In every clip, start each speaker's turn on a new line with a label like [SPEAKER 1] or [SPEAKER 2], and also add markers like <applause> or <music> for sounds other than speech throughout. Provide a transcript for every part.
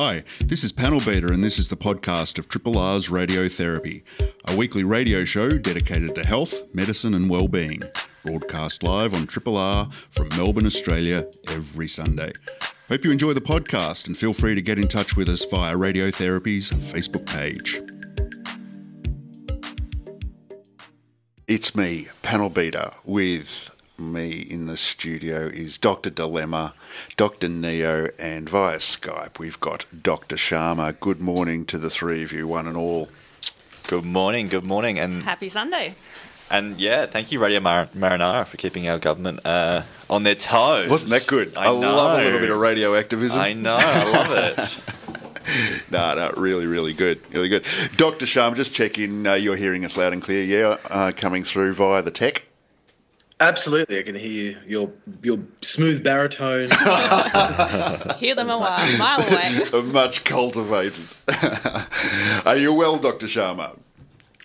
[SPEAKER 1] Hi, this is Panel Beater, and this is the podcast of Triple R's Radiotherapy, a weekly radio show dedicated to health, medicine, and well-being. Broadcast live on Triple R from Melbourne, Australia, every Sunday. Hope you enjoy the podcast and feel free to get in touch with us via Radiotherapy's Facebook page. It's me, Panel Beater, with me in the studio is Dr. Dilemma, Dr. Neo, and via Skype we've got Dr. Sharma. Good morning to the three of you, one and all.
[SPEAKER 2] Good morning, good morning, and
[SPEAKER 3] Happy Sunday.
[SPEAKER 2] and yeah, thank you, Radio Mar- Marinara, for keeping our government uh, on their toes.
[SPEAKER 1] Wasn't that good?
[SPEAKER 2] I, know.
[SPEAKER 1] love a little bit of radio activism.
[SPEAKER 2] I know, I love it. <laughs> <laughs>
[SPEAKER 1] No, no, really, really good, really good. Dr. Sharma, just check in. Uh, you're hearing us loud and clear, yeah, uh, coming through via the tech.
[SPEAKER 4] Absolutely, I can hear you. Your your smooth baritone. <laughs>
[SPEAKER 3] Hear them a while, mile away. <laughs>
[SPEAKER 1] Much cultivated. <laughs> Are you well, Dr. Sharma?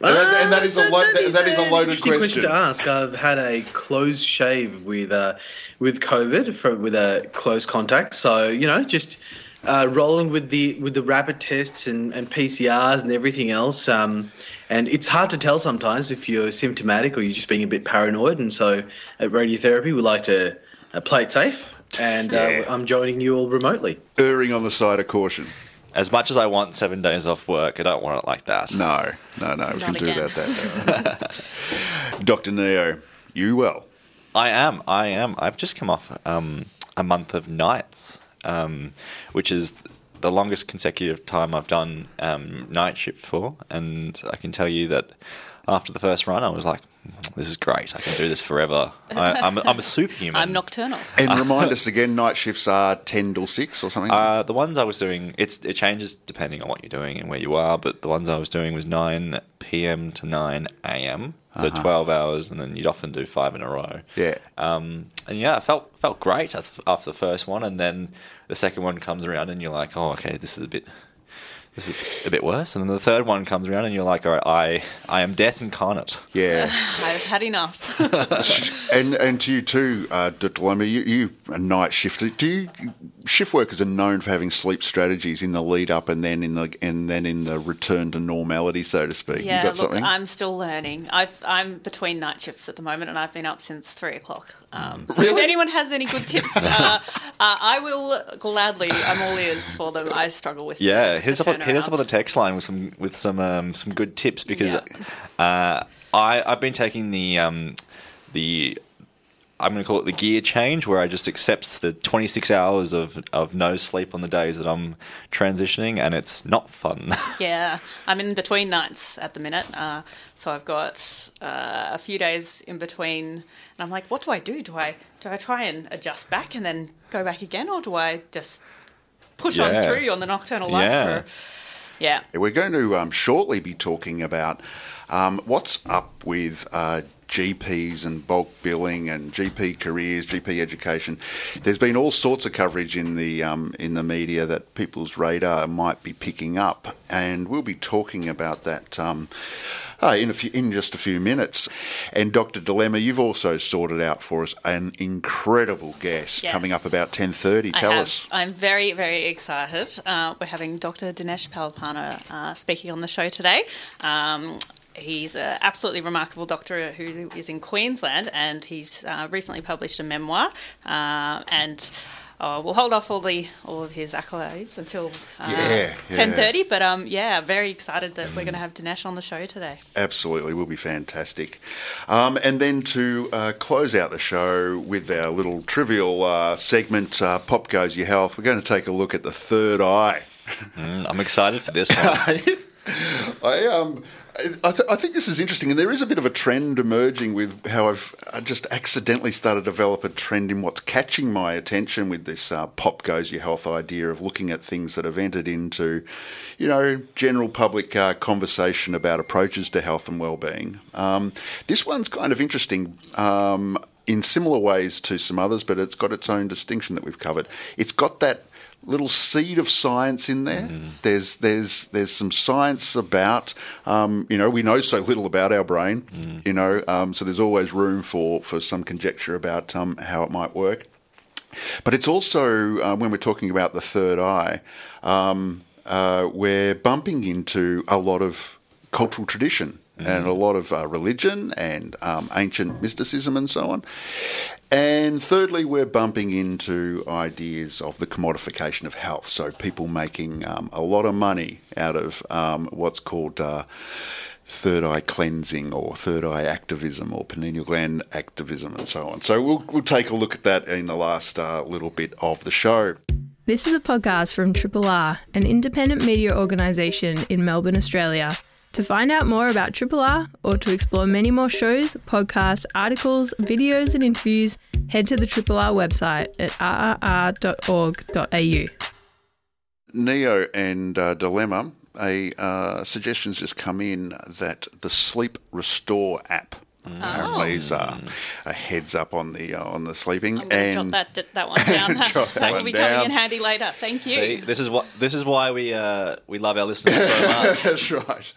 [SPEAKER 1] And- and that is a lo- that is a loaded
[SPEAKER 4] interesting
[SPEAKER 1] question.
[SPEAKER 4] to ask. I've had a close shave with uh, with COVID for, with a close contact, so you know just uh, rolling with the with the rapid tests and, and PCRs and everything else. Um, and it's hard to tell sometimes if you're symptomatic or you're just being a bit paranoid. And so at radiotherapy, we like to uh, play it safe. And
[SPEAKER 1] Yeah.
[SPEAKER 4] uh, I'm joining you all remotely.
[SPEAKER 1] Erring on the side of caution.
[SPEAKER 2] As much as I want seven days off work, I don't want it like that.
[SPEAKER 1] No, no, no. We
[SPEAKER 3] Not
[SPEAKER 1] can do
[SPEAKER 3] again.
[SPEAKER 1] about that. <laughs> Dr. Neo, you well?
[SPEAKER 2] I am, I am. I've just come off um, a month of nights, um, which is the longest consecutive time I've done um, night shift for, and I can tell you that after the first run, I was like, "This is great. I can do this forever. I, I'm, I'm a superhuman."
[SPEAKER 3] I'm nocturnal.
[SPEAKER 1] And remind us again, night shifts are 10 till 6 or something?
[SPEAKER 2] Uh, the ones I was doing, it's it changes depending on what you're doing and where you are. But the ones I was doing was 9 p.m. to 9 a.m. So 12 hours, and then you'd often do five in a row.
[SPEAKER 1] yeah.
[SPEAKER 2] Um, and yeah, it felt felt great after the first one, and then the second one comes around, and you're like, oh, okay, this is a bit. This is a bit worse, and then the third one comes around, and you're like, "All right, I, I am death incarnate."
[SPEAKER 1] Yeah. <sighs>
[SPEAKER 3] I've had enough. <laughs>
[SPEAKER 1] and and to you too, uh, Dr. Loma, you, you a night shifter. Do you shift workers are known for having sleep strategies in the lead up and then in the and then in the return to normality, so to speak.
[SPEAKER 3] yeah,
[SPEAKER 1] got
[SPEAKER 3] look,
[SPEAKER 1] something?
[SPEAKER 3] I'm still learning. I've, I'm between night shifts at the moment, and I've been up since three o'clock. Um, so if anyone has any good tips, <laughs> uh, uh, I will gladly. I'm all ears for them. I struggle with
[SPEAKER 2] Yeah,
[SPEAKER 3] the,
[SPEAKER 2] hit hit us up on the text line with some with some um, some good tips because
[SPEAKER 3] Yeah.
[SPEAKER 2] uh, I I've been taking the um, the I'm going to call it the gear change where I just accept the 26 hours of of no sleep on the days that I'm transitioning and it's not fun. <laughs>
[SPEAKER 3] Yeah, I'm in between nights at the minute, uh, so I've got uh, a few days in between, and I'm like, what do I do? Do I do I try and adjust back and then go back again, or do I just push on through on the nocturnal life?
[SPEAKER 2] Yeah.
[SPEAKER 3] For, yeah,
[SPEAKER 1] We're going to um, shortly be talking about um, what's up with uh, GPs and bulk billing and GP careers, GP education. There's been all sorts of coverage in the um, in the media that people's radar might be picking up, and we'll be talking about that. Um, uh, in, a few, in just a few minutes. And Dr. Dilemma, you've also sorted out for us an incredible guest
[SPEAKER 3] Yes.
[SPEAKER 1] coming up about 10.30. Tell us.
[SPEAKER 3] I'm very, very excited. Uh, we're having Dr. Dinesh Palipana uh, speaking on the show today. Um, he's an absolutely remarkable doctor who is in Queensland, and he's uh, recently published a memoir. Uh, and uh, we'll hold off all the all of his accolades until uh,
[SPEAKER 1] Yeah, yeah.
[SPEAKER 3] ten thirty. But um, yeah, very excited that we're going to have Dinesh on the show today.
[SPEAKER 1] Absolutely, will be fantastic. Um, and then to uh, close out the show with our little trivial uh, segment, uh, Pop Goes Your Health, we're going to take a look at the third eye.
[SPEAKER 2] Mm, I'm excited for this one. <laughs>
[SPEAKER 1] I um, I, th- I think this is interesting, and there is a bit of a trend emerging with how I've I just accidentally started to develop a trend in what's catching my attention with this uh, pop goes your health idea of looking at things that have entered into, you know, general public uh, conversation about approaches to health and well-being. Um, this one's kind of interesting. Um, in similar ways to some others, but it's got its own distinction that we've covered. It's got that little seed of science in there. There's there's there's some science about um, you know we know so little about our brain, you know, um, so there's always room for for some conjecture about um, how it might work. But it's also, uh, when we're talking about the third eye, um, uh, we're bumping into a lot of cultural tradition and a lot of uh, religion and um, ancient mysticism and so on. And thirdly, we're bumping into ideas of the commodification of health. So people making um, a lot of money out of um, what's called uh, third eye cleansing or third eye activism or pineal gland activism and so on. So we'll, we'll take a look at that in the last uh, little bit of the show.
[SPEAKER 5] This is a podcast from Triple R, an independent media organisation in Melbourne, Australia. To find out more about Triple R or to explore many more shows, podcasts, articles, videos, and interviews, head to the Triple R website at rrr.org.au.
[SPEAKER 1] Neo and uh, Dilemma, a uh, suggestions just come in that the Sleep Restore app apparently is uh, a heads up on the uh, on the sleeping.
[SPEAKER 3] I'm going to jot that, that one down. <laughs>
[SPEAKER 1] Jot that
[SPEAKER 3] that will be
[SPEAKER 1] down.
[SPEAKER 3] coming in handy later. Thank you.
[SPEAKER 2] See, this is what this is why we uh, we love our listeners so <laughs> much.
[SPEAKER 1] That's right.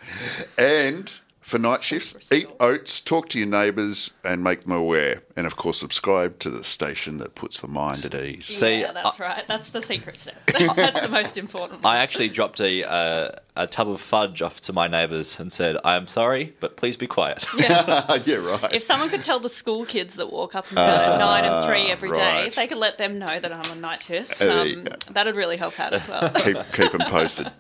[SPEAKER 1] And for night shifts, eat oats, talk to your neighbours, and make them aware. And of course, subscribe to the station that puts the mind at ease.
[SPEAKER 2] See,
[SPEAKER 3] yeah, that's right. That's the secret step. <laughs> <laughs> that's the most important. one.
[SPEAKER 2] I actually dropped a uh, a tub of fudge off to my neighbours and said, "I am sorry, but please be quiet." <laughs>
[SPEAKER 1] yeah, yeah right.
[SPEAKER 3] If someone could tell the school kids that walk up and down at nine and three every day,
[SPEAKER 1] right.
[SPEAKER 3] if they could let them know that I'm on night shift, um,
[SPEAKER 1] you
[SPEAKER 3] that'd really help out as well.
[SPEAKER 1] keep keep them posted.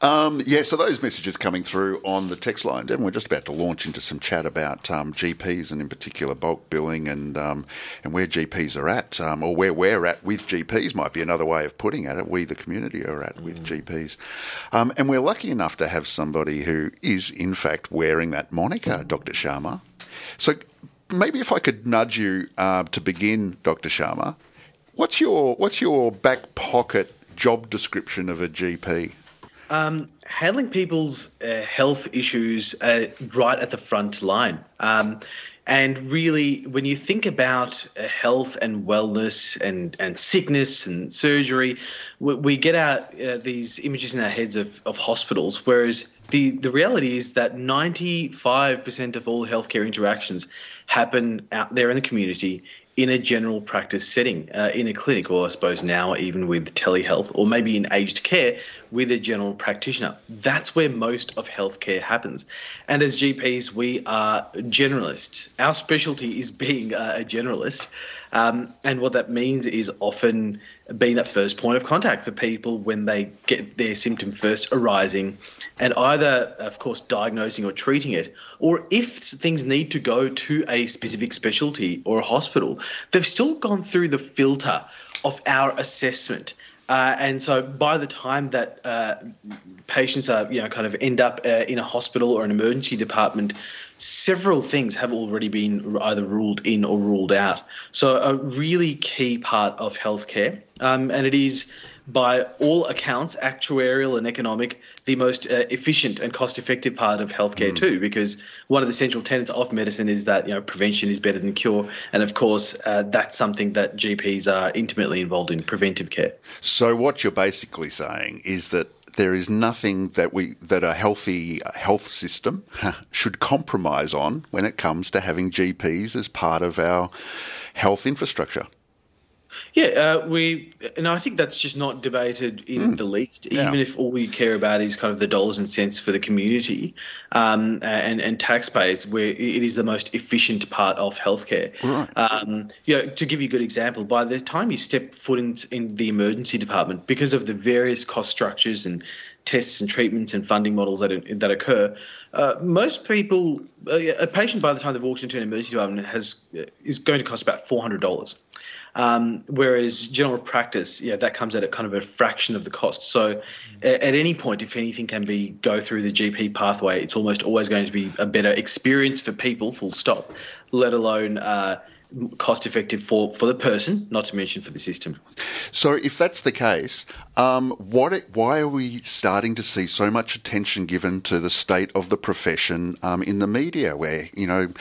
[SPEAKER 1] Um, yeah, so those messages coming through on the text line, and we're just about to launch into some chat about um, GPs and in particular bulk billing and um, and where GPs are at, um, or where we're at with GPs might be another way of putting at it. We, the community, are at with GPs, um, and we're lucky enough to have somebody who is in fact wearing that moniker, Dr. Sharma. So maybe if I could nudge you uh, to begin, Dr. Sharma, what's your what's your back pocket job description of a GP?
[SPEAKER 4] Um, handling people's uh, health issues uh, right at the front line. Um, and really, when you think about uh, health and wellness and, and sickness and surgery, we, we get out uh, these images in our heads of, of hospitals, whereas the, the reality is that 95% of all healthcare interactions happen out there in the community in a general practice setting, uh, in a clinic, or I suppose now even with telehealth, or maybe in aged care with a general practitioner. That's where most of healthcare happens. And as GPs, we are generalists. Our specialty is being uh, a generalist. Um, and what that means is often being that first point of contact for people when they get their symptom first arising and either, of course, diagnosing or treating it, or if things need to go to a specific specialty or a hospital, they've still gone through the filter of our assessment. Uh, and so by the time that uh, patients are, you know, kind of end up uh, in a hospital or an emergency department, several things have already been either ruled in or ruled out. So a really key part of healthcare, um, and it is by all accounts, actuarial and economic, the most uh, efficient and cost-effective part of healthcare too. Because one of the central tenets of medicine is that you know prevention is better than cure, and of course uh, that's something that GPs are intimately involved in preventive care.
[SPEAKER 1] So what you're basically saying is that there is nothing that we that a healthy health system <laughs> should compromise on when it comes to having GPs as part of our health infrastructure.
[SPEAKER 4] Yeah, uh, we, and I think that's just not debated in the least.
[SPEAKER 1] Yeah.
[SPEAKER 4] Even if all we care about is kind of the dollars and cents for the community um, and and taxpayers, where it is the most efficient part of healthcare.
[SPEAKER 1] Right.
[SPEAKER 4] Um, you know, to give you a good example, by the time you step foot in, in the emergency department, because of the various cost structures and tests and treatments and funding models that that occur, uh, most people, uh, a patient by the time they've walked into an emergency department has is going to cost about four hundred dollars. Um, whereas general practice, yeah, that comes at a kind of a fraction of the cost. So, a- at any point, if anything can be go through the GP pathway, it's almost always going to be a better experience for people. Full stop. Let alone uh, cost effective for for the person, not to mention for the system.
[SPEAKER 1] So if that's the case, um, what? It, why are we starting to see so much attention given to the state of the profession um, in the media, where you know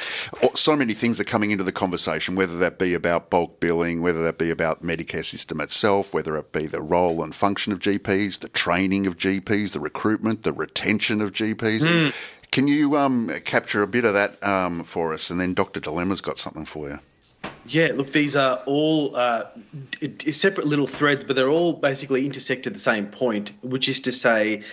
[SPEAKER 1] so many things are coming into the conversation, whether that be about bulk billing, whether that be about the Medicare system itself, whether it be the role and function of GPs, the training of GPs, the recruitment, the retention of GPs. Can you um, capture a bit of that um, for us, and then Dr. Dilemma's got something for you.
[SPEAKER 4] Yeah, look, these are all uh, separate little threads, but they're all basically intersect at the same point, which is to say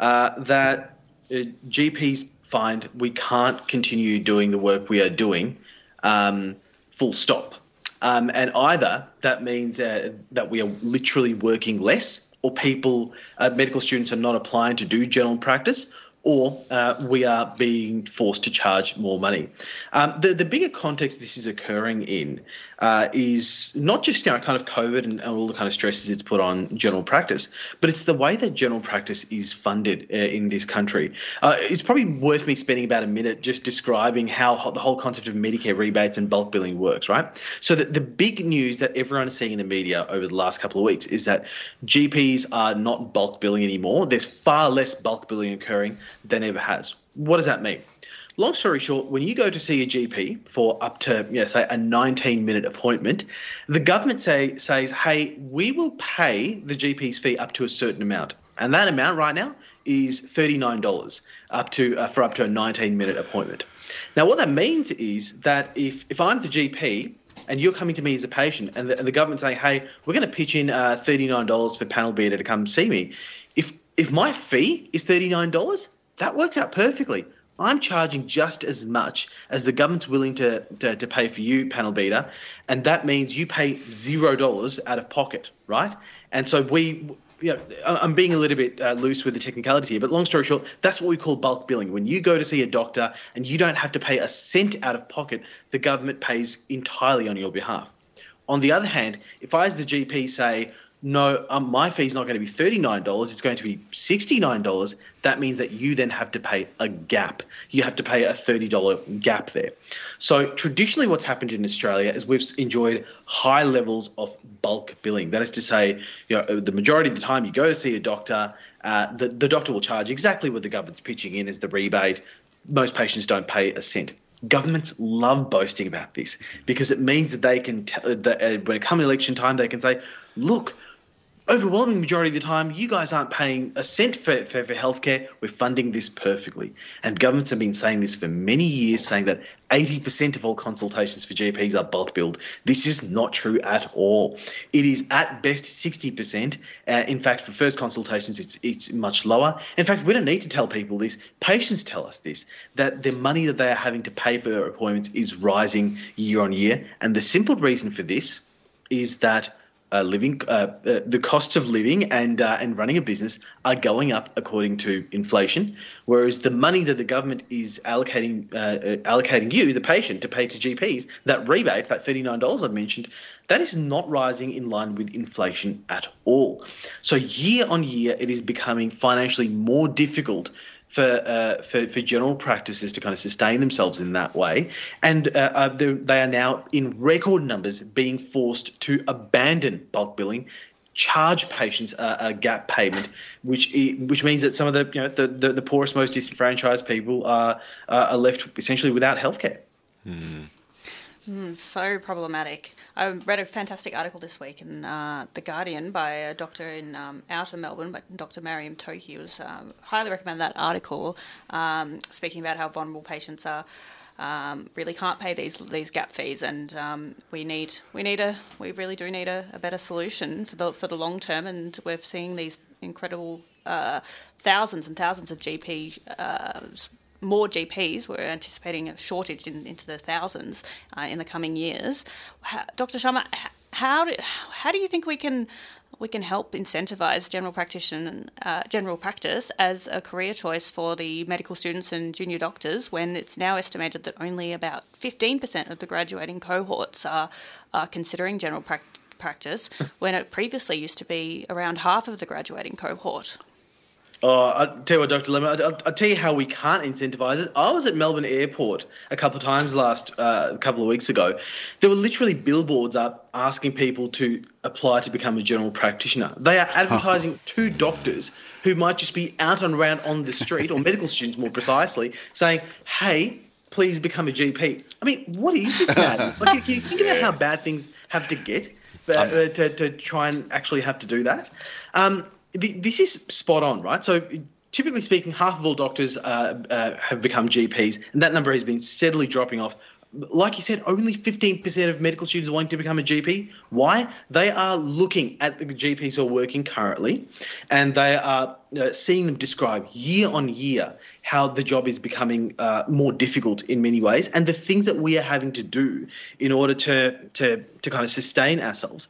[SPEAKER 4] uh, that uh, GPs find we can't continue doing the work we are doing, um, full stop. Um, and either that means uh, that we are literally working less, or people, uh, medical students, are not applying to do general practice, or uh, we are being forced to charge more money. Um, the, the bigger context this is occurring in uh, is not just you know kind of COVID and, all the kind of stresses it's put on general practice, but it's the way that general practice is funded uh, in this country. Uh, it's probably worth me spending about a minute just describing how the whole concept of Medicare rebates and bulk billing works. Right. So the, the big news that everyone is seeing in the media over the last couple of weeks is that GPs are not bulk billing anymore. There's far less bulk billing occurring than ever has. What does that mean? long story short, when you go to see a GP for up to, you know, say a 19 minute appointment, the government say, says, hey, we will pay the GP's fee up to a certain amount. And that amount right now is $39 up to uh, for up to a 19 minute appointment. Now, what that means is that if, if I'm the GP and you're coming to me as a patient and the, and the government saying, hey, we're going to pitch in uh, $39 for panel beater to come see me, if, if my fee is $39, that works out perfectly. I'm charging just as much as the government's willing to, to, to pay for you, panel beater, and that means you pay zero dollars out of pocket, right? And so we, you know, I'm being a little bit uh, loose with the technicalities here, but long story short, that's what we call bulk billing. When you go to see a doctor and you don't have to pay a cent out of pocket, the government pays entirely on your behalf. On the other hand, if I, as the GP, say, no, um, my fee is not going to be $39, it's going to be $69, that means that you then have to pay a gap. You have to pay a $30 gap there. So, traditionally, what's happened in Australia is we've enjoyed high levels of bulk billing. That is to say, you know, the majority of the time you go to see a doctor, uh, the, the doctor will charge exactly what the government's pitching in as the rebate. Most patients don't pay a cent governments love boasting about this because it means that they can, that, uh, when it comes election time, they can say, look, overwhelming majority of the time, you guys aren't paying a cent for, for, for healthcare. We're funding this perfectly. And governments have been saying this for many years, saying that 80% of all consultations for GPs are bulk billed. This is not true at all. It is at best 60%. Uh, in fact, for first consultations, it's, it's much lower. In fact, we don't need to tell people this. Patients tell us this, that the money that they are having to pay for appointments is rising year on year. And the simple reason for this is that uh, living, uh, uh, the costs of living and uh, and running a business are going up according to inflation, whereas the money that the government is allocating uh, uh, allocating you, the patient, to pay to GPs, that rebate, that thirty nine dollars I've mentioned, that is not rising in line with inflation at all. So year on year, it is becoming financially more difficult for, uh, for, for general practices to kind of sustain themselves in that way, and uh, uh, they are now in record numbers being forced to abandon bulk billing. Charge patients a, a gap payment, which which means that some of the you know the, the, the poorest, most disenfranchised people are are left essentially without healthcare.
[SPEAKER 2] Mm.
[SPEAKER 3] Mm, so problematic. I read a fantastic article this week in uh, The Guardian by a doctor in um, outer Melbourne, but Dr. Mariam Tokhi was um, highly recommend that article, um, speaking about how vulnerable patients are. Um, really can't pay these these gap fees, and um, we need we need a we really do need a, a, better solution for the for the long term. And we're seeing these incredible uh, thousands and thousands of GP uh, more GPs. We're anticipating a shortage in, into the thousands uh, in the coming years. How, Dr. Sharma, how do, how do you think we can we can help incentivize general practitioner uh, general practice as a career choice for the medical students and junior doctors when it's now estimated that only about 15% of the graduating cohorts are, are considering general practice practice when it previously used to be around half of the graduating cohort.
[SPEAKER 4] Oh, I'll tell you what, Dr. Lemon, I'll, I'll, tell you how we can't incentivise it. I was at Melbourne Airport a couple of times last uh, a couple of weeks ago. There were literally billboards up asking people to apply to become a general practitioner. They are advertising to doctors who might just be out and around on the street, or <laughs> medical students more precisely, saying, hey, please become a GP. I mean, what is this madness? <laughs> like, can you think about how bad things have to get uh, um, to, to try and actually have to do that? Um, this is spot on, right? So typically speaking, half of all doctors uh, uh, have become GPs, and that number has been steadily dropping off like you said, only 15% of medical students are wanting to become a GP. Why? They are looking at the GPs who are working currently and they are uh, seeing them describe year on year how the job is becoming uh, more difficult in many ways and the things that we are having to do in order to, to, to kind of sustain ourselves.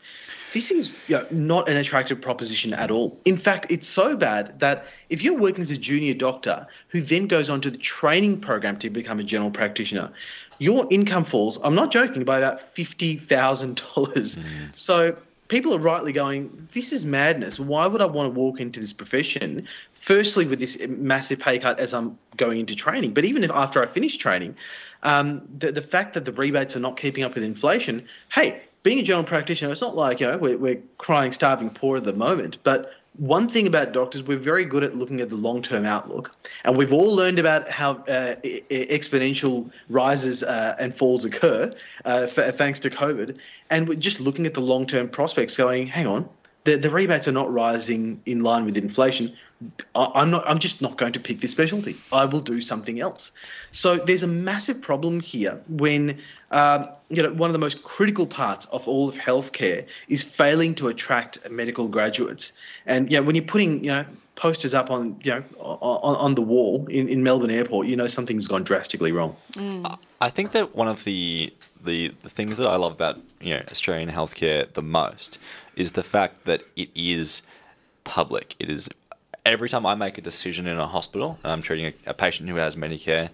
[SPEAKER 4] This is you know, not an attractive proposition at all. In fact, it's so bad that if you're working as a junior doctor who then goes on to the training program to become a general practitioner, your income falls, I'm not joking, by about $50,000. Mm. So people are rightly going, this is madness. Why would I want to walk into this profession? Firstly, with this massive pay cut as I'm going into training, but even if after I finish training, um, the, the fact that the rebates are not keeping up with inflation, hey, being a general practitioner, it's not like you know we're, we're crying, starving poor at the moment, but one thing about doctors, we're very good at looking at the long term outlook. And we've all learned about how uh, exponential rises uh, and falls occur uh, f- thanks to COVID. And we're just looking at the long term prospects going, hang on, the, the rebates are not rising in line with inflation. I'm not. I'm just not going to pick this specialty. I will do something else. So there's a massive problem here when um, you know one of the most critical parts of all of healthcare is failing to attract medical graduates. And you know when you're putting you know posters up on you know on, on the wall in, in Melbourne Airport, you know something's gone drastically wrong.
[SPEAKER 2] Mm. I think that one of the the the things that I love about you know Australian healthcare the most is the fact that it is public. It is every time I make a decision in a hospital, I'm treating a, a patient who has Medicare,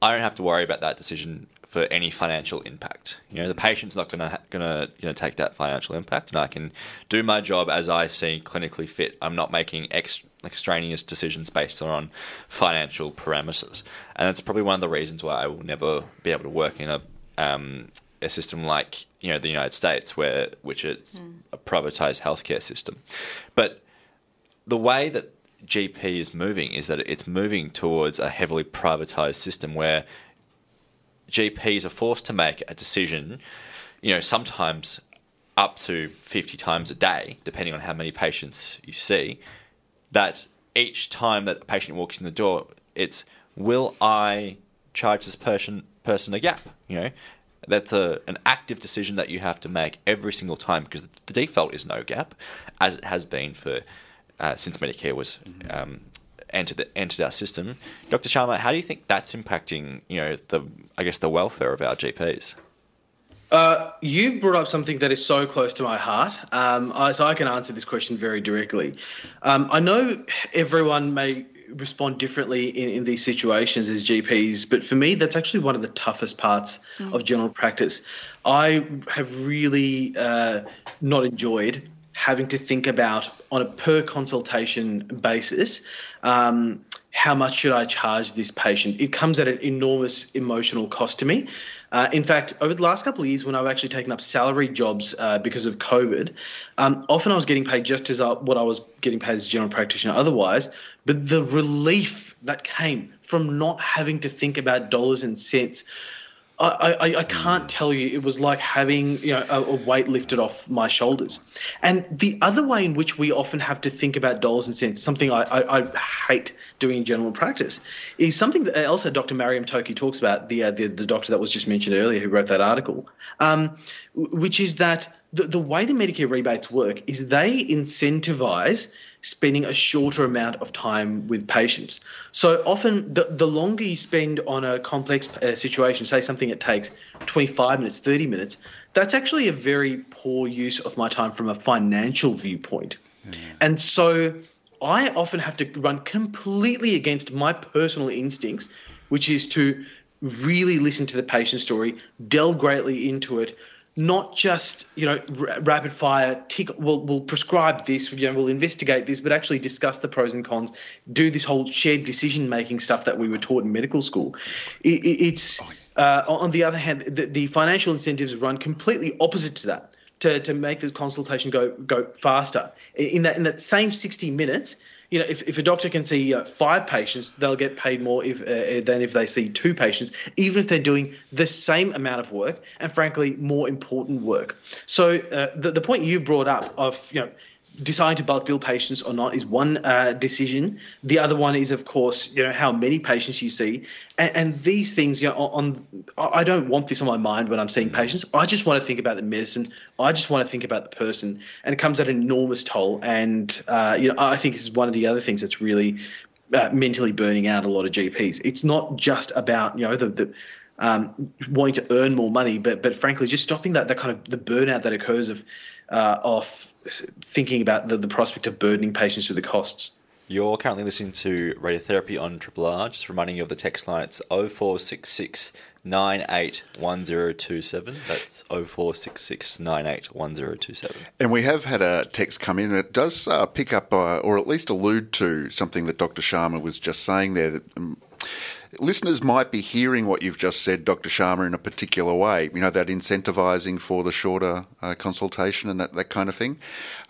[SPEAKER 2] I don't have to worry about that decision for any financial impact. You know, the patient's not gonna gonna you know take that financial impact, and I can do my job as I see clinically fit. I'm not making ex- extraneous decisions based on financial parameters, and that's probably one of the reasons why I will never be able to work in a um, a system like you know the United States, where which is mm. a privatized healthcare system, but the way that GP is moving is that it's moving towards a heavily privatized system where GPs are forced to make a decision, you know, sometimes up to 50 times a day, depending on how many patients you see, that each time that a patient walks in the door, it's will I charge this person person a gap? You know, that's a, an active decision that you have to make every single time because the default is no gap, as it has been for uh, since Medicare was um, entered the, entered our system. Dr. Sharma, how do you think that's impacting, you know, the I guess the welfare of our GPs?
[SPEAKER 4] Uh, you brought up something that is so close to my heart, um, I, so I can answer this question very directly. Um, I know everyone may respond differently in, in, these situations as GPs, but for me, that's actually one of the toughest parts mm. of general practice. I have really uh, not enjoyed having to think about on a per consultation basis um, how much should I charge this patient? It comes at an enormous emotional cost to me. Uh, in fact, over the last couple of years, when I've actually taken up salary jobs uh, because of COVID, um, often I was getting paid just as I, what I was getting paid as a general practitioner otherwise. But the relief that came from not having to think about dollars and cents I, I, I, can't tell you. It was like having you know a, a, weight lifted off my shoulders. And the other way in which we often have to think about dollars and cents, something I, I, I hate doing in general practice, is something that also Dr. Mariam Tokhi talks about, the, uh, the, the doctor that was just mentioned earlier who wrote that article, um, which is that the, the way the Medicare rebates work is they incentivize – spending a shorter amount of time with patients. So often, the, the longer you spend on a complex uh, situation, say something that takes 25 minutes, 30 minutes, that's actually a very poor use of my time from a financial viewpoint. Mm. And so I often have to run completely against my personal instincts, which is to really listen to the patient story, delve greatly into it, not just you know r- rapid fire tick we'll, we'll prescribe this you know we'll investigate this but actually discuss the pros and cons do this whole shared decision making stuff that we were taught in medical school. It, it, it's uh, on the other hand the, the financial incentives run completely opposite to that to, to make the consultation go go faster. In that in that same 60 minutes you know, if, if a doctor can see uh, five patients, they'll get paid more if, uh, than if they see two patients, even if they're doing the same amount of work and, frankly, more important work. So uh, the, the point you brought up of, you know, deciding to bulk bill patients or not is one uh, decision. The other one is, of course, you know how many patients you see, and, and, these things. You know, on I don't want this on my mind when I'm seeing patients. I just want to think about the medicine. I just want to think about the person, and it comes at an enormous toll. And uh, you know, I think this is one of the other things that's really uh, mentally burning out a lot of GPs. It's not just about you know the, the um, wanting to earn more money, but but frankly, just stopping that that kind of the burnout that occurs of uh, of thinking about the, the prospect of burdening patients with the costs.
[SPEAKER 2] You're currently listening to radiotherapy on Triple R. Just reminding you of the text line. It's 0466 981027. That's 0466 981027.
[SPEAKER 1] And we have had a text come in, and it does uh, pick up uh, or at least allude to something that Dr. Sharma was just saying there. That, um, listeners might be hearing what you've just said, Dr. Sharma, in a particular way. You know, that incentivising for the shorter uh, consultation and that, that kind of thing.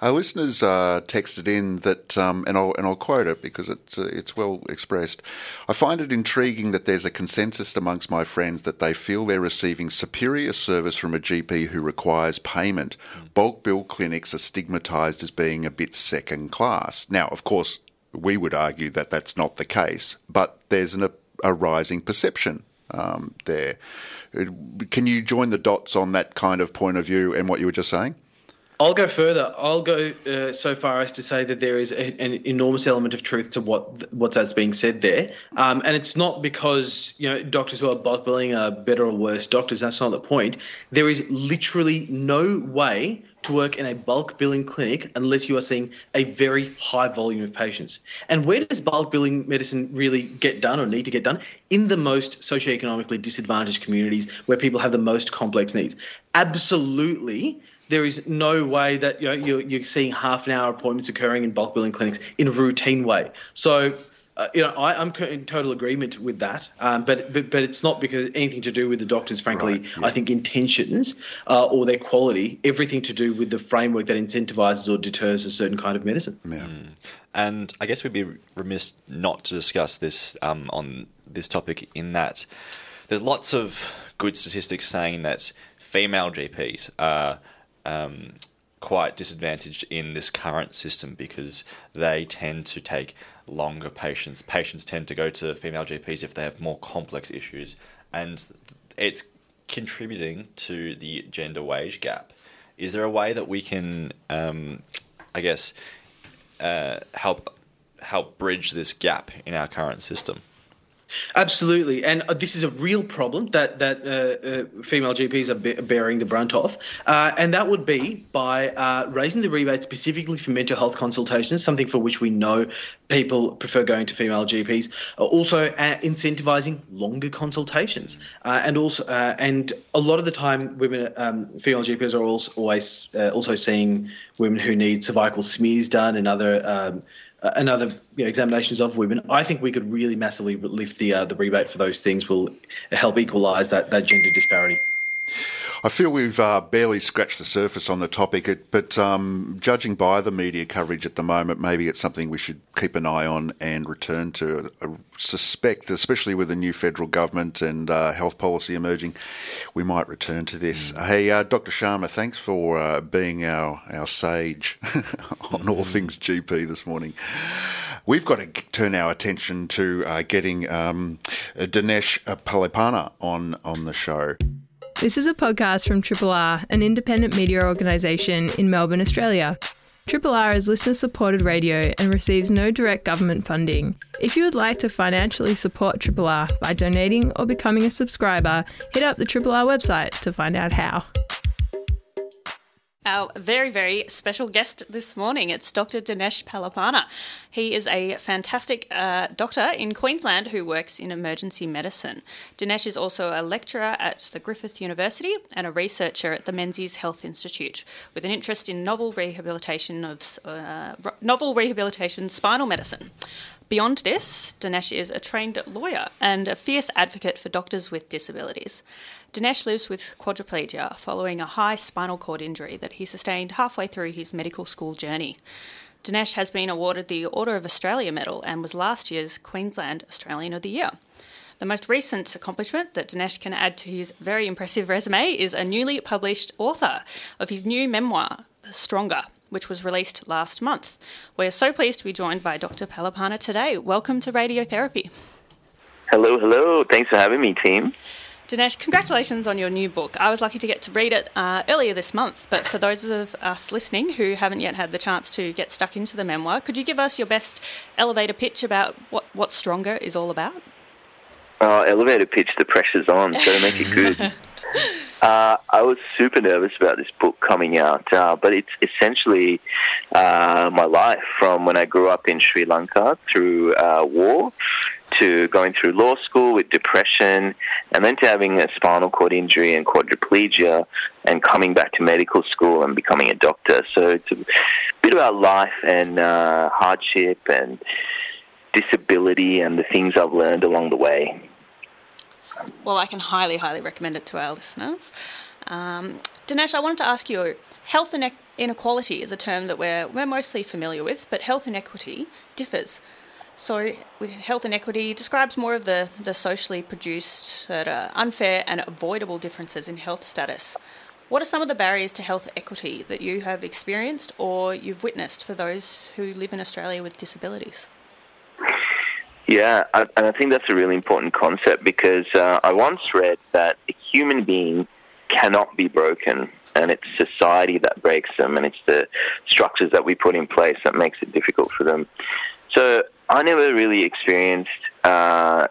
[SPEAKER 1] Our listeners uh, texted in that, um, and I'll and I'll quote it because it's uh, it's well expressed. I find it intriguing that there's a consensus amongst my friends that they feel they're receiving superior service from a GP who requires payment. Bulk bill clinics are stigmatised as being a bit second class. Now, of course. We would argue that that's not the case, but there's an a rising perception um, there. Can you join the dots on that kind of point of view and what you were just saying?
[SPEAKER 4] I'll go further. I'll go uh, so far as to say that there is a, an enormous element of truth to what what's that's being said there, um, and it's not because you know doctors who are bulk billing are better or worse doctors. That's not the point. There is literally no way to work in a bulk billing clinic unless you are seeing a very high volume of patients. And where does bulk billing medicine really get done or need to get done? In the most socioeconomically disadvantaged communities where people have the most complex needs. Absolutely there is no way that you know, you're, you're, seeing half an hour appointments occurring in bulk billing clinics in a routine way. So, uh, you know, I, am in total agreement with that. Um, but, but but it's not because anything to do with the doctors, frankly. Right, yeah. I think intentions uh, or their quality, everything to do with the framework that incentivizes or deters a certain kind of medicine.
[SPEAKER 2] Yeah. Mm. And I guess we'd be remiss not to discuss this um, on this topic in that there's lots of good statistics saying that female GPs are um, quite disadvantaged in this current system because they tend to take longer patients. Patients tend to go to female GPs if they have more complex issues, and it's contributing to the gender wage gap. Is there a way that we can, um, I guess, uh, help help bridge this gap in our current system?
[SPEAKER 4] Absolutely, and uh, this is a real problem that that uh, uh, female GPs are bearing the brunt of, uh, and that would be by uh, raising the rebate specifically for mental health consultations, something for which we know people prefer going to female GPs. Uh, also, incentivizing longer consultations, and also and a lot of the time, women um, female GPs are also always also seeing women who need cervical smears done and other um, uh, and other you know, examinations of women, I think we could really massively lift the uh, the rebate for those things. Will help equalise that that gender disparity.
[SPEAKER 1] I feel we've uh, barely scratched the surface on the topic, but um, judging by the media coverage at the moment, maybe it's something we should keep an eye on and return to. I suspect, especially with the new federal government and uh, health policy emerging, we might return to this. Mm. Hey, uh, Dr. Sharma, thanks for uh, being our, our sage <laughs> on all mm. things GP this morning. We've got to turn our attention to uh, getting um, Dinesh Palipana on, on the show.
[SPEAKER 5] This is a podcast from Triple R, an independent media organisation in Melbourne, Australia. Triple R is listener supported radio and receives no direct government funding. If you would like to financially support Triple R by donating or becoming a subscriber, hit up the Triple R website to find out how
[SPEAKER 3] our very, very special guest this morning. It's Dr. Dinesh Palipana. He is a fantastic uh, doctor in Queensland who works in emergency medicine. Dinesh is also a lecturer at the Griffith University and a researcher at the Menzies Health Institute with an interest in novel rehabilitation of uh, novel rehabilitation spinal medicine. Beyond this, Dinesh is a trained lawyer and a fierce advocate for doctors with disabilities. Dinesh lives with quadriplegia following a high spinal cord injury that he sustained halfway through his medical school journey. Dinesh has been awarded the Order of Australia Medal and was last year's Queensland Australian of the Year. The most recent accomplishment that Dinesh can add to his very impressive resume is a newly published author of his new memoir, Stronger which was released last month. We're so pleased to be joined by Dr. Palipana today. Welcome to Radiotherapy.
[SPEAKER 6] Hello, hello. Thanks for having me, team.
[SPEAKER 3] Dinesh, congratulations on your new book. I was lucky to get to read it uh, earlier this month, but for those of us listening who haven't yet had the chance to get stuck into the memoir, could you give us your best elevator pitch about what, what Stronger is all about?
[SPEAKER 6] Uh, elevator pitch, the pressure's on, so make it good. <laughs> uh, I was super nervous about this book coming out, uh, but it's essentially uh, my life from when I grew up in Sri Lanka through uh, war to going through law school with depression, and then to having a spinal cord injury and quadriplegia, and coming back to medical school and becoming a doctor. So it's a bit about life and uh, hardship and disability and the things I've learned along the way.
[SPEAKER 3] Well, I can highly, highly recommend it to our listeners. Um, Dinesh, I wanted to ask you health inequality is a term that we're, we're mostly familiar with, but health inequity differs. So, health inequity describes more of the, the socially produced, uh, unfair, and avoidable differences in health status. What are some of the barriers to health equity that you have experienced or you've witnessed for those who live in Australia with disabilities?
[SPEAKER 6] Yeah, and I think that's a really important concept because uh, I once read that a human being cannot be broken, and it's society that breaks them, and it's the structures that we put in place that makes it difficult for them. So I never really experienced uh,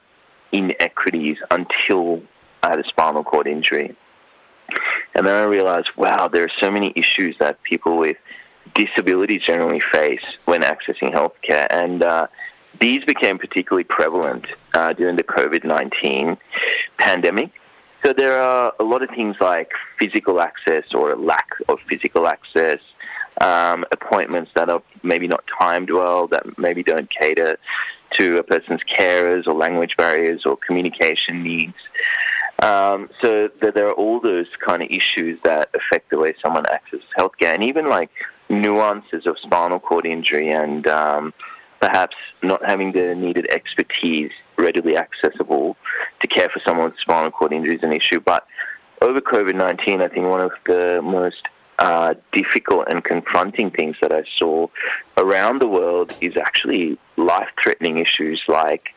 [SPEAKER 6] inequities until I had a spinal cord injury. And then I realized, wow, there are so many issues that people with disabilities generally face when accessing healthcare. And uh, these became particularly prevalent uh, during the COVID 19 pandemic. So there are a lot of things like physical access or a lack of physical access, um, appointments that are maybe not timed well, that maybe don't cater to a person's carers or language barriers or communication needs. Um, so there are all those kind of issues that affect the way someone accesses healthcare, and even like nuances of spinal cord injury and um, perhaps not having the needed expertise readily accessible to care for someone with spinal cord injury is an issue. But over COVID 19, I think one of the most uh, difficult and confronting things that I saw around the world is actually life threatening issues like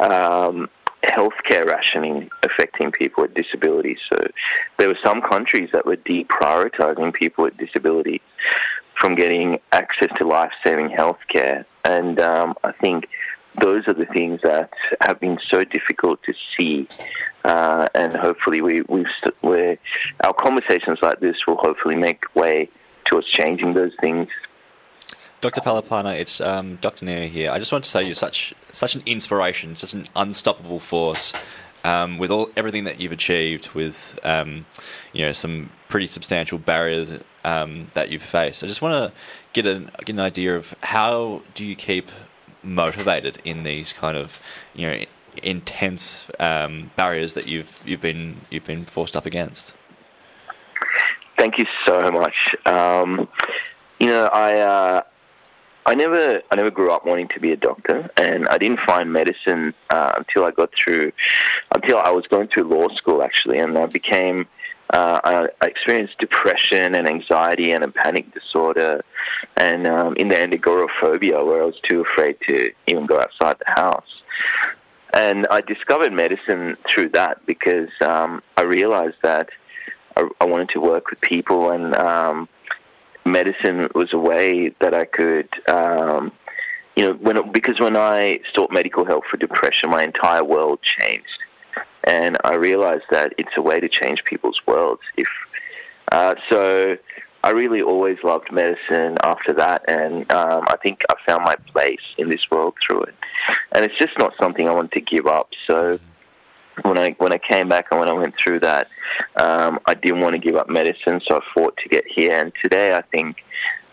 [SPEAKER 6] um, healthcare rationing affecting people with disabilities. So there were some countries that were deprioritizing people with disabilities from getting access to life saving healthcare. And um, I think those are the things that have been so difficult to see. Uh, and hopefully, we, we've st- our conversations like this will hopefully make way towards changing those things.
[SPEAKER 2] Dr. Palipana, it's um, Dr. Neer here. I just want to say you're such such an inspiration, such an unstoppable force. Um, with all everything that you've achieved, with um, you know some pretty substantial barriers um, that you've faced, I just want to get an get an idea of how do you keep motivated in these kind of you know intense um, barriers that you've you've been you've been forced up against.
[SPEAKER 6] Thank you so much. Um, you know, I uh, I never I never grew up wanting to be a doctor, and I didn't find medicine uh, until I got through until I was going through law school actually, and I became. Uh, I, experienced depression and anxiety and a panic disorder, and um, in the end, agoraphobia, where I was too afraid to even go outside the house. And I discovered medicine through that because um, I realized that I, I, wanted to work with people, and um, medicine was a way that I could. Um, you know, when because when I sought medical help for depression, my entire world changed, and I realized that it's a way to change people's worlds. If uh, so, I really always loved medicine after that, and um, I think I found my place in this world through it. And it's just not something I wanted to give up. So when I when I came back and when I went through that, um, I didn't want to give up medicine, so I fought to get here. And today, I think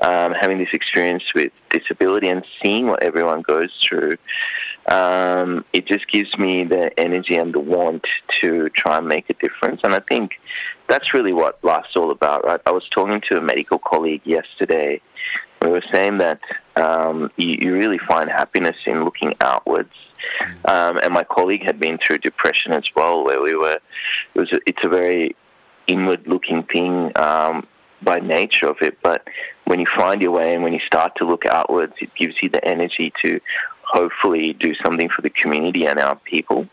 [SPEAKER 6] um, having this experience with disability and seeing what everyone goes through, um, it just gives me the energy and the want to try and make a difference. And I think that's really what life's all about, right? I was talking to a medical colleague yesterday. We were saying that um, you, you, really find happiness in looking outwards. Um, and my colleague had been through depression as well, where we were. It was. A, it's a very inward-looking thing. Um, by nature of it, but when you find your way and when you start to look outwards, it gives you the energy to hopefully do something for the community and our people.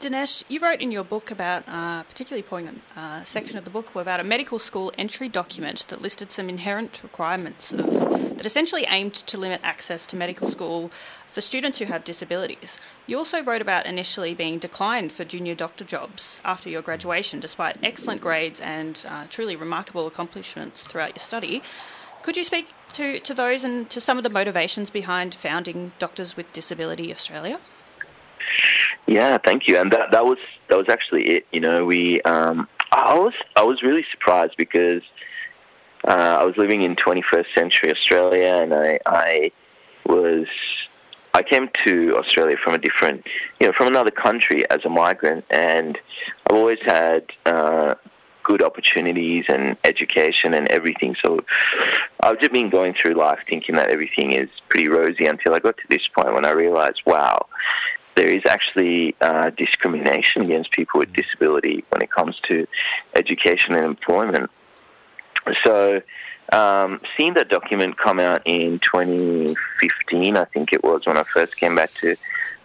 [SPEAKER 3] Dinesh, you wrote in your book about uh, a particularly poignant uh, section of the book about a medical school entry document that listed some inherent requirements of, that essentially aimed to limit access to medical school for students who have disabilities. You also wrote about initially being declined for junior doctor jobs after your graduation, despite excellent grades and uh, truly remarkable accomplishments throughout your study. Could you speak to, to those and to some of the motivations behind founding Doctors with Disability Australia?
[SPEAKER 6] Yeah, thank you. And that that was that was actually it. You know, we um, I was I was really surprised because uh, I was living in 21st century Australia, and I I was I came to Australia from a different, you know, from another country as a migrant, and I've always had uh, good opportunities and education and everything. So I've just been going through life thinking that everything is pretty rosy until I got to this point when I realized, wow, there is actually uh, discrimination against people with disability when it comes to education and employment. So, um, seeing that document come out in 2015, I think it was when I first came back to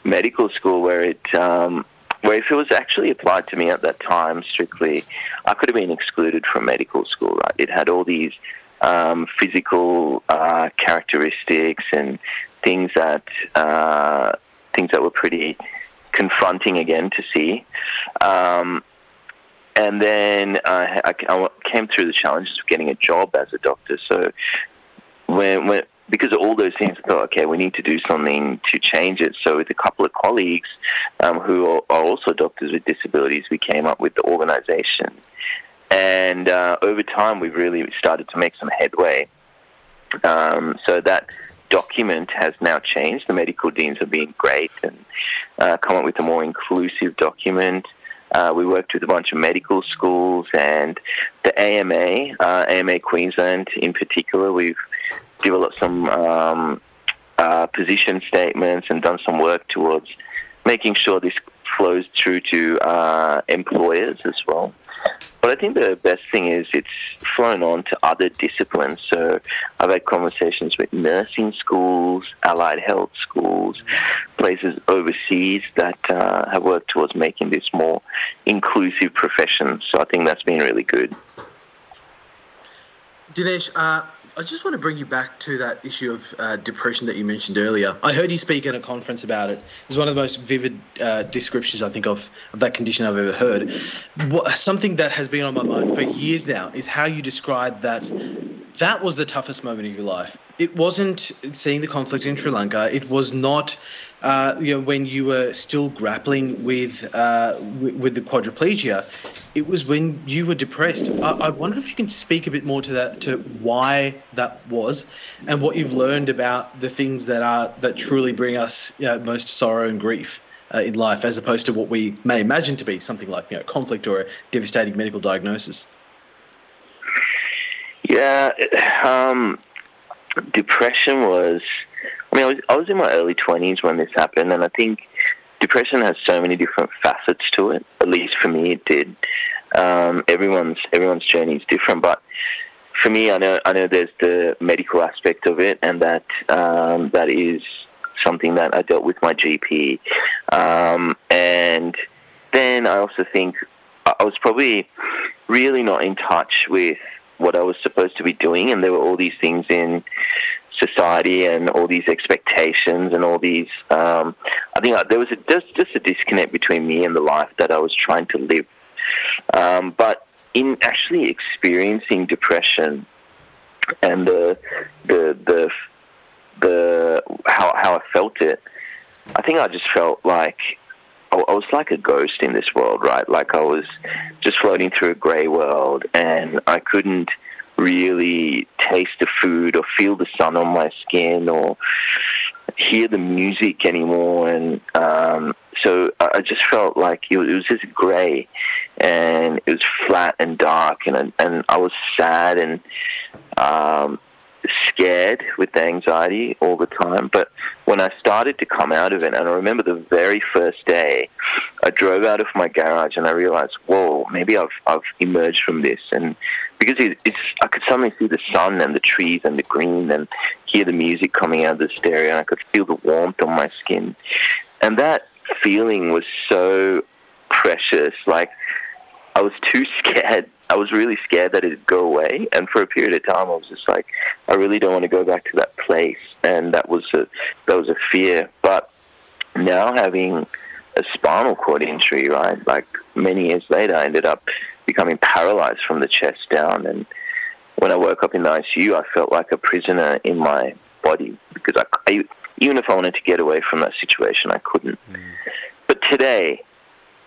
[SPEAKER 6] medical school, where it um, where if it was actually applied to me at that time strictly, I could have been excluded from medical school. Right? It had all these um, physical uh, characteristics and things that uh, things that were pretty confronting again to see. Um, and then I, I, came through the challenges of getting a job as a doctor. So when, when because of all those things, I thought, okay, we need to do something to change it. So with a couple of colleagues um, who are, also doctors with disabilities, we came up with the organisation. And uh, over time, we've really started to make some headway. Um, so that document has now changed. The medical deans have been great and uh, come up with a more inclusive document. Uh, we worked with a bunch of medical schools and the AMA, uh, AMA Queensland in particular. We've developed some um, uh, position statements and done some work towards making sure this flows through to uh, employers as well. But I think the best thing is it's flown on to other disciplines. So I've had conversations with nursing schools, allied health schools, places overseas that uh, have worked towards making this more inclusive profession. So I think that's been really good.
[SPEAKER 4] Dinesh, uh, I just want to bring you back to that issue of uh, depression that you mentioned earlier. I heard you speak at a conference about it. It's one of the most vivid uh, descriptions I think of, of that condition I've ever heard. What, something that has been on my mind for years now is how you described that that was the toughest moment of your life. It wasn't seeing the conflict in Sri Lanka. It was not uh, you know, when you were still grappling with, uh, with, with the quadriplegia, it was when you were depressed. I, I, wonder if you can speak a bit more to that, to why that was, and what you've learned about the things that are that truly bring us you know, most sorrow and grief uh, in life, as opposed to what we may imagine to be something like you know conflict or a devastating medical diagnosis.
[SPEAKER 6] Yeah, um, depression was I mean, I was, I was in my early 20s when this happened, and I think depression has so many different facets to it. At least for me, it did. Um, everyone's everyone's journey is different, but for me, I know I know there's the medical aspect of it, and that um, that is something that I dealt with my GP, um, and then I also think I was probably really not in touch with what I was supposed to be doing, and there were all these things in society and all these expectations and all these. Um, I think there was a, just just a disconnect between me and the life that I was trying to live. Um, but in actually experiencing depression and the the the the how how I felt it, I think I just felt like I was like a ghost in this world, right? Like I was just floating through a grey world, and I couldn't really taste the food or feel the sun on my skin or hear the music anymore. And um, so I just felt like it was, just grey and it was flat and dark, and and I was sad and um, scared with anxiety all the time. But when I started to come out of it, and I remember the very first day, I drove out of my garage and I realized, whoa, maybe I've I've emerged from this, and because it, it's I could suddenly see the sun and the trees and the green and hear the music coming out of the stereo, and I could feel the warmth on my skin, and that feeling was so precious. Like I was too <laughs> scared. I was really scared that it'd go away, and for a period of time, I was just like, I really don't want to go back to that place, and that was a that was a fear. But now having a spinal cord injury, right? Like many years later, I ended up becoming paralyzed from the chest down, and when I woke up in the ICU, I felt like a prisoner in my body because I, I even if I wanted to get away from that situation, I couldn't. Mm. But today,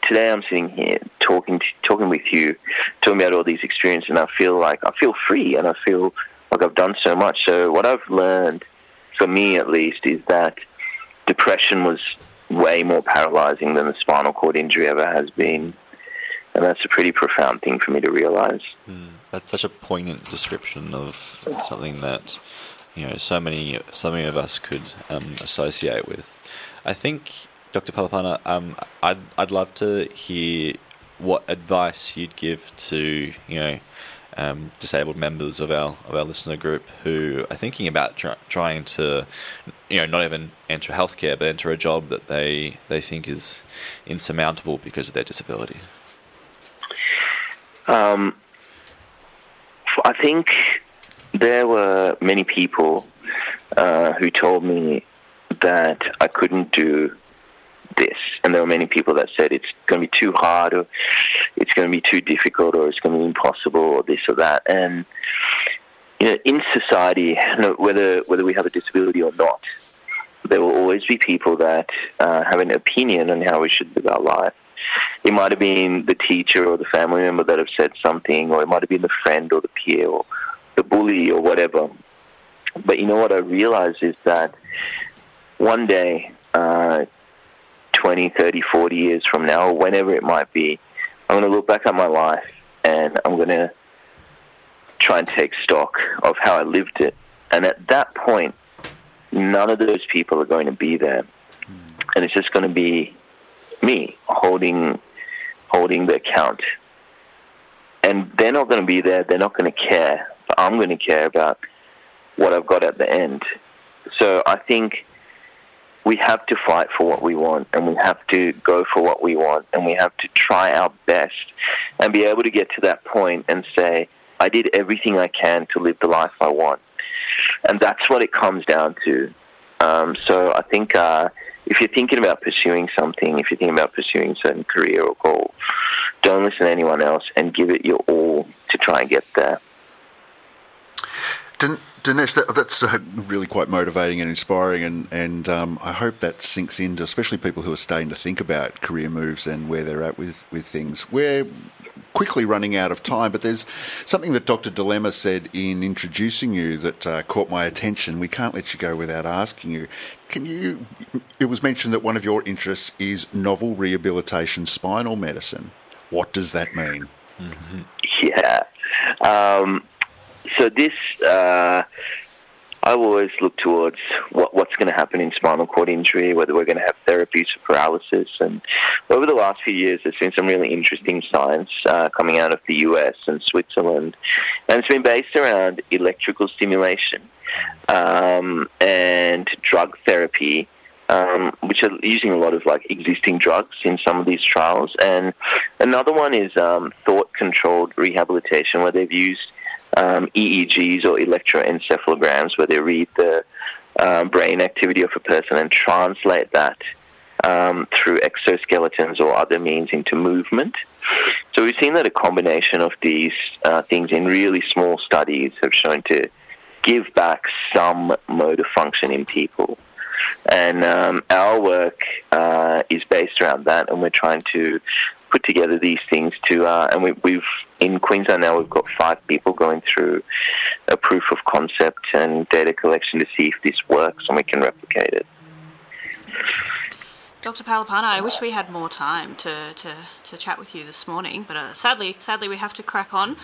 [SPEAKER 6] today I'm sitting here talking to, talking with you, talking about all these experiences, and I feel like I feel free, and I feel like I've done so much. So what I've learned, for me at least, is that depression was way more paralyzing than the spinal cord injury ever has been, and that's a pretty profound thing for me to realize.
[SPEAKER 2] Mm, that's such a poignant description of something that you know so many so many of us could um, associate with. I think Dr. Palipana, um, I'd I'd love to hear what advice you'd give to you know um, disabled members of our of our listener group who are thinking about try, trying to you know not even enter healthcare but enter a job that they they think is insurmountable because of their disability.
[SPEAKER 6] Um, I think there were many people uh, who told me that I couldn't do this. And there were many people that said it's going to be too hard, or it's going to be too difficult, or it's going to be impossible, or this or that. And you know, in society, <laughs> you know, whether whether we have a disability or not, there will always be people that uh, have an opinion on how we should live our life. It might have been the teacher or the family member that have said something, or it might have been the friend or the peer or the bully or whatever. But you know what I realize is that one day uh, 20, 30, 40 years from now, or whenever it might be, I'm going to look back at my life and I'm going to try and take stock of how I lived it. And at that point, none of those people are going to be there. And it's just going to be me holding holding the account. And they're not going to be there. They're not going to care. But I'm going to care about what I've got at the end. So I think we have to fight for what we want and we have to go for what we want and we have to try our best and be able to get to that point and say, I did everything I can to live the life I want. And that's what it comes down to. Um, so I think uh, if you're thinking about pursuing something, if you're thinking about pursuing a certain career or goal, don't listen to anyone else and give it your all to try and get there.
[SPEAKER 1] Dinesh, that, that's uh, really quite motivating and inspiring, and and um, I hope that sinks into especially people who are starting to think about career moves and where they're at with with things. We're quickly running out of time, but there's something that Dr. Dilemma said in introducing you that uh, caught my attention. We can't let you go without asking you. Can you? It was mentioned that one of your interests is novel rehabilitation spinal medicine. What does that mean?
[SPEAKER 6] Mm-hmm. <laughs> Yeah. Um, so this, uh, I always look towards what, what's going to happen in spinal cord injury, whether we're going to have therapies for paralysis. And over the last few years, there's been some really interesting science uh, coming out of the US and Switzerland. And it's been based around electrical stimulation um, and drug therapy. Um, which are using a lot of like existing drugs in some of these trials, and another one is um, thought-controlled rehabilitation, where they've used um, EEGs or electroencephalograms, where they read the um, brain activity of a person and translate that um, through exoskeletons or other means into movement. So we've seen that a combination of these uh, things in really small studies have shown to give back some motor function in people. And um, our work uh, is based around that, and we're trying to put together these things to, uh, and we, have in Queensland now we've got five people going through a proof of concept and data collection to see if this works and we can replicate it.
[SPEAKER 3] Dr. Palipana, I wish we had more time to, to, to chat with you this morning, but uh, sadly, sadly we have to crack on.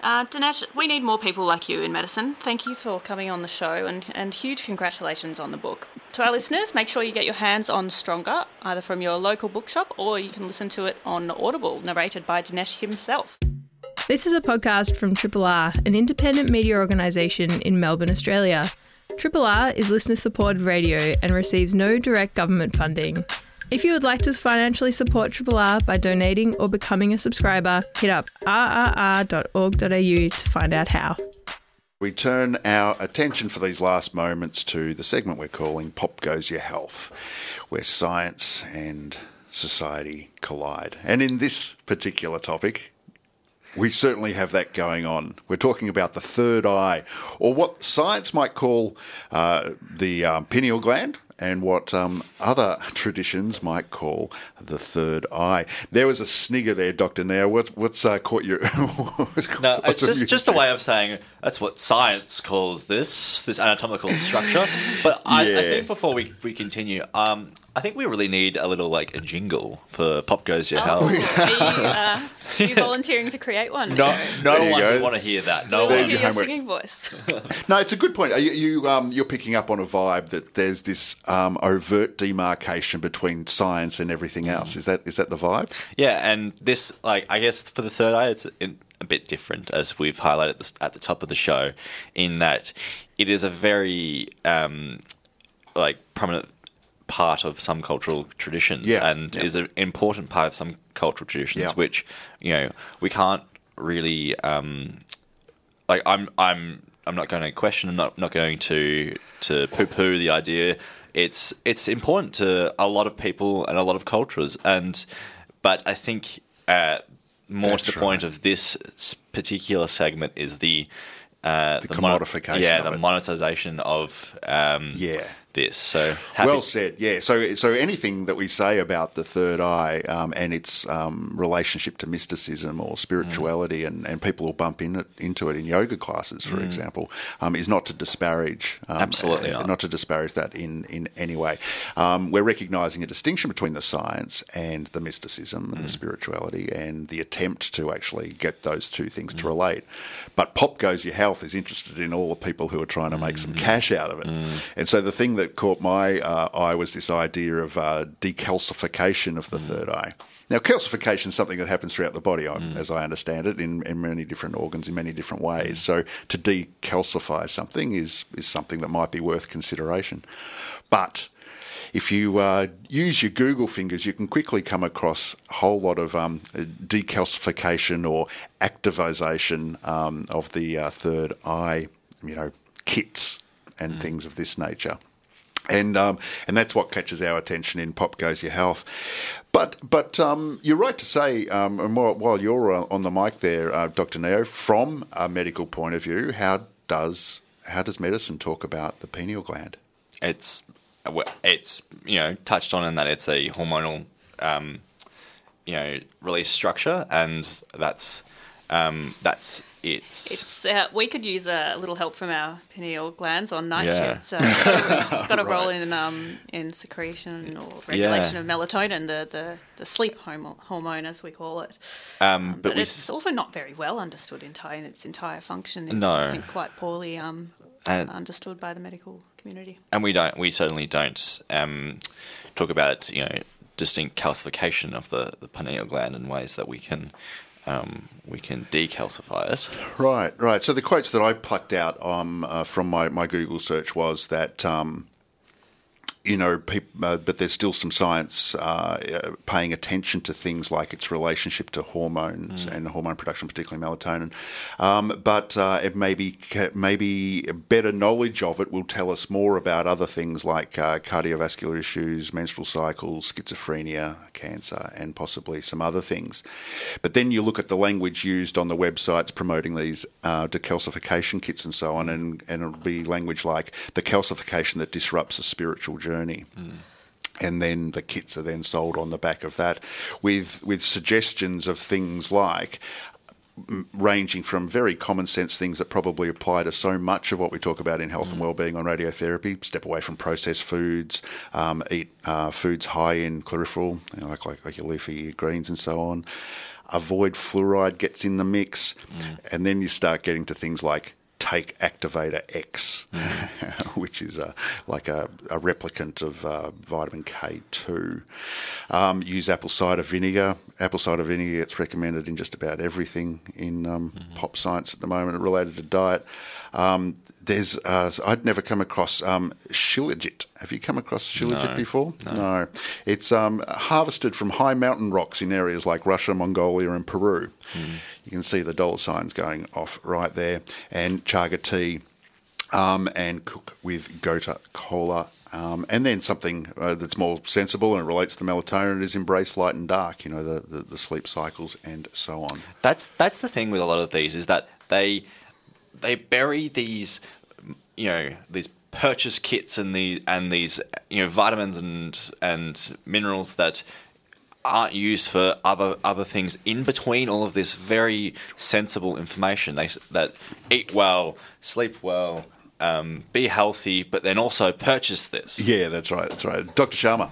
[SPEAKER 3] Uh, Dinesh, we need more people like you in medicine. Thank you for coming on the show and, and huge congratulations on the book. To our listeners, make sure you get your hands on Stronger, either from your local bookshop or you can listen to it on Audible, narrated by Dinesh himself.
[SPEAKER 5] This is a podcast from Triple R, an independent media organisation in Melbourne, Australia. Triple R is listener supported radio and receives no direct government funding. If you would like to financially support Triple R by donating or becoming a subscriber, hit up rrr.org.au to find out how.
[SPEAKER 1] We turn our attention for these last moments to the segment we're calling Pop Goes Your Health, where science and society collide. And in this particular topic, we certainly have that going on. We're talking about the third eye, or what science might call uh, the um, pineal gland, and what um, other <laughs> traditions might call the third eye. There was a snigger there, Doctor. Now, what, what's uh, caught your? <laughs>
[SPEAKER 2] no, it's just just a way of saying that's what science calls this this anatomical structure. But I,
[SPEAKER 1] Yeah.
[SPEAKER 2] I think before we we continue, um, I think we really need a little like a jingle for Pop Goes Your
[SPEAKER 3] Oh,
[SPEAKER 2] Health.
[SPEAKER 3] are you, uh, <laughs> are you volunteering to create one?
[SPEAKER 2] No, no
[SPEAKER 1] There you
[SPEAKER 2] one
[SPEAKER 1] go.
[SPEAKER 2] would want to hear that. No
[SPEAKER 1] There's
[SPEAKER 3] to
[SPEAKER 1] your
[SPEAKER 3] your singing voice. <laughs>
[SPEAKER 1] No, it's a good point. You, you um, you're picking up on a vibe that there's this um, overt demarcation between science and everything else. Is that is that the vibe?
[SPEAKER 2] Yeah, and this, like, I guess for the third eye, it's in, a bit different, as we've highlighted at the top of the show, in that it is a very, um, like, prominent part of some cultural traditions
[SPEAKER 1] Yeah,
[SPEAKER 2] and
[SPEAKER 1] yeah.
[SPEAKER 2] is an important part of some cultural traditions,
[SPEAKER 1] Yeah.
[SPEAKER 2] which, you know, we can't really, um, like, I'm, I'm, I'm not going to question, I'm not, not going to, to poo-poo the idea. It's, it's important to a lot of people and a lot of cultures, and but I think uh, more
[SPEAKER 1] That's
[SPEAKER 2] to the
[SPEAKER 1] right.
[SPEAKER 2] point of this particular segment is the uh,
[SPEAKER 1] The
[SPEAKER 2] monet-
[SPEAKER 1] commodification
[SPEAKER 2] yeah,
[SPEAKER 1] of
[SPEAKER 2] the
[SPEAKER 1] it.
[SPEAKER 2] monetization of um,
[SPEAKER 1] Yeah.
[SPEAKER 2] This. So happy-
[SPEAKER 1] Well said. Yeah. So so anything that we say about the third eye um, and its um, relationship to mysticism or spirituality, and, and people will bump in it, into it in yoga classes, for example, um, is not to disparage. Um,
[SPEAKER 2] Absolutely
[SPEAKER 1] uh,
[SPEAKER 2] not.
[SPEAKER 1] to disparage that in in any way. Um, we're recognising a distinction between the science and the mysticism and the spirituality, and the attempt to actually get those two things to relate. But Pop Goes Your Health is interested in all the people who are trying to make some cash out of it. And so the thing that caught my uh, eye was this idea of uh, decalcification of the third eye. Now, calcification is something that happens throughout the body, I- as I understand it, in, in many different organs, in many different ways. So, to decalcify something is, is something that might be worth consideration. But if you uh, use your Google fingers, you can quickly come across a whole lot of um, decalcification or activization um, of the uh, third eye, you know, kits and things of this nature. And um, and that's what catches our attention in Pop Goes Your Health. But but um, you're right to say, um, and while, while you're uh, on the mic there, uh, Dr. Neo, from a medical point of view, how does how does medicine talk about the pineal gland?
[SPEAKER 2] it's it's you know touched on in that it's a hormonal um, you know release structure, and that's um, that's it.
[SPEAKER 3] It's uh, we could use a little help from our pineal glands on night
[SPEAKER 2] Yeah.
[SPEAKER 3] shifts. Uh, got, got a role in um, in secretion or regulation
[SPEAKER 2] Yeah.
[SPEAKER 3] of melatonin, the, the, the sleep hormone as we call it.
[SPEAKER 2] um,
[SPEAKER 3] But,
[SPEAKER 2] but we
[SPEAKER 3] it's also not very well understood entire in its entire function. It's
[SPEAKER 2] No.
[SPEAKER 3] I think quite poorly um,
[SPEAKER 2] And-
[SPEAKER 3] understood by the medical community.
[SPEAKER 2] and we don't we certainly don't um, talk about you know distinct calcification of the, the pineal gland in ways that we can um, we can decalcify it.
[SPEAKER 1] Right, right. So the quotes that I plucked out um, uh, from my, my Google search was that, um, you know, peop uh, but there's still some science uh, paying attention to things like its relationship to hormones and hormone production, particularly melatonin. Um, but uh, it maybe maybe better knowledge of it will tell us more about other things like uh, cardiovascular issues, menstrual cycles, schizophrenia, cancer, and possibly some other things. But then you look at the language used on the websites promoting these uh, decalcification kits and so on, and, and it'll be language like the calcification that disrupts a spiritual journey. And then the kits are then sold on the back of that, with with suggestions of things like ranging from very common sense things that probably apply to so much of what we talk about in health and well-being on radiotherapy. Step away from processed foods, um, eat uh, foods high in chlorophyll, you know, like, like like your leafy greens and so on. Avoid fluoride gets in the mix, and then you start getting to things like take activator X, which <laughs> which is uh, like a, a, replicant of uh, vitamin K2. Um, use apple cider vinegar. Apple cider vinegar gets recommended in just about everything in um, mm-hmm. pop science at the moment related to diet. Um, there's uh, I'd never come across um, shilajit. Have you come across shilajit
[SPEAKER 2] no,
[SPEAKER 1] before?
[SPEAKER 2] No.
[SPEAKER 1] no. It's um, harvested from high mountain rocks in areas like Russia, Mongolia, and Peru. Mm. You can see the dollar signs going off right there. And chaga tea, um, and cook with gotu kola. Um, and then something uh, that's more sensible and relates to melatonin is embrace light and dark. You know the, the, the sleep cycles and so on.
[SPEAKER 2] That's that's the thing with a lot of these is that they they bury these you know these purchase kits and the and these you know vitamins and and minerals that aren't used for other other things in between all of this very sensible information. They that eat well sleep well um, be healthy but then also purchase this.
[SPEAKER 1] Yeah that's right that's right. Dr sharma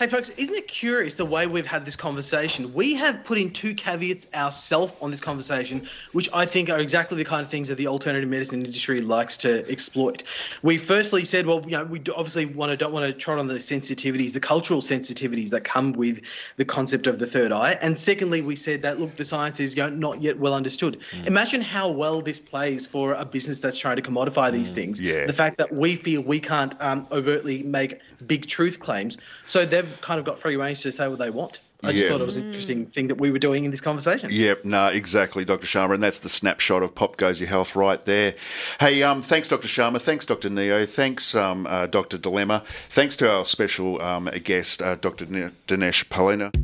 [SPEAKER 4] Hey, folks, isn't it curious the way we've had this conversation? We have put in two caveats ourselves on this conversation, which I think are exactly the kind of things that the alternative medicine industry likes to exploit. We firstly said, well, you know, we obviously want to don't want to trot on the sensitivities, the cultural sensitivities that come with the concept of the third eye, and secondly, we said that look, the science is you know, not yet well understood. Mm. Imagine how well this plays for a business that's trying to commodify these mm. things.
[SPEAKER 1] Yeah.
[SPEAKER 4] The fact that we feel we can't um, overtly make big truth claims, so they've kind of got free range to say what they want. I just yeah. thought it was an interesting thing that we were doing in this conversation.
[SPEAKER 1] Yep, no, exactly, Dr. Sharma, and that's the snapshot of Pop Goes Your Health right there. Hey, um, thanks, Dr. Sharma. Thanks, Dr. Neo. Thanks, um, uh, Dr. Dilemma. Thanks to our special um, guest, uh, Dr. Dinesh Palipana.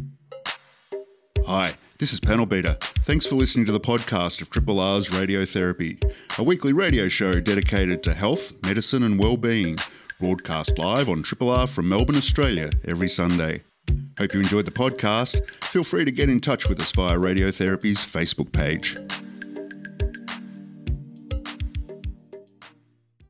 [SPEAKER 1] Hi. This is Panel Beater. Thanks for listening to the podcast of Triple R's Radiotherapy, a weekly radio show dedicated to health, medicine, and well-being broadcast live on Triple R from Melbourne, Australia, every Sunday. Hope you enjoyed the podcast. Feel free to get in touch with us via Radiotherapy's Facebook page.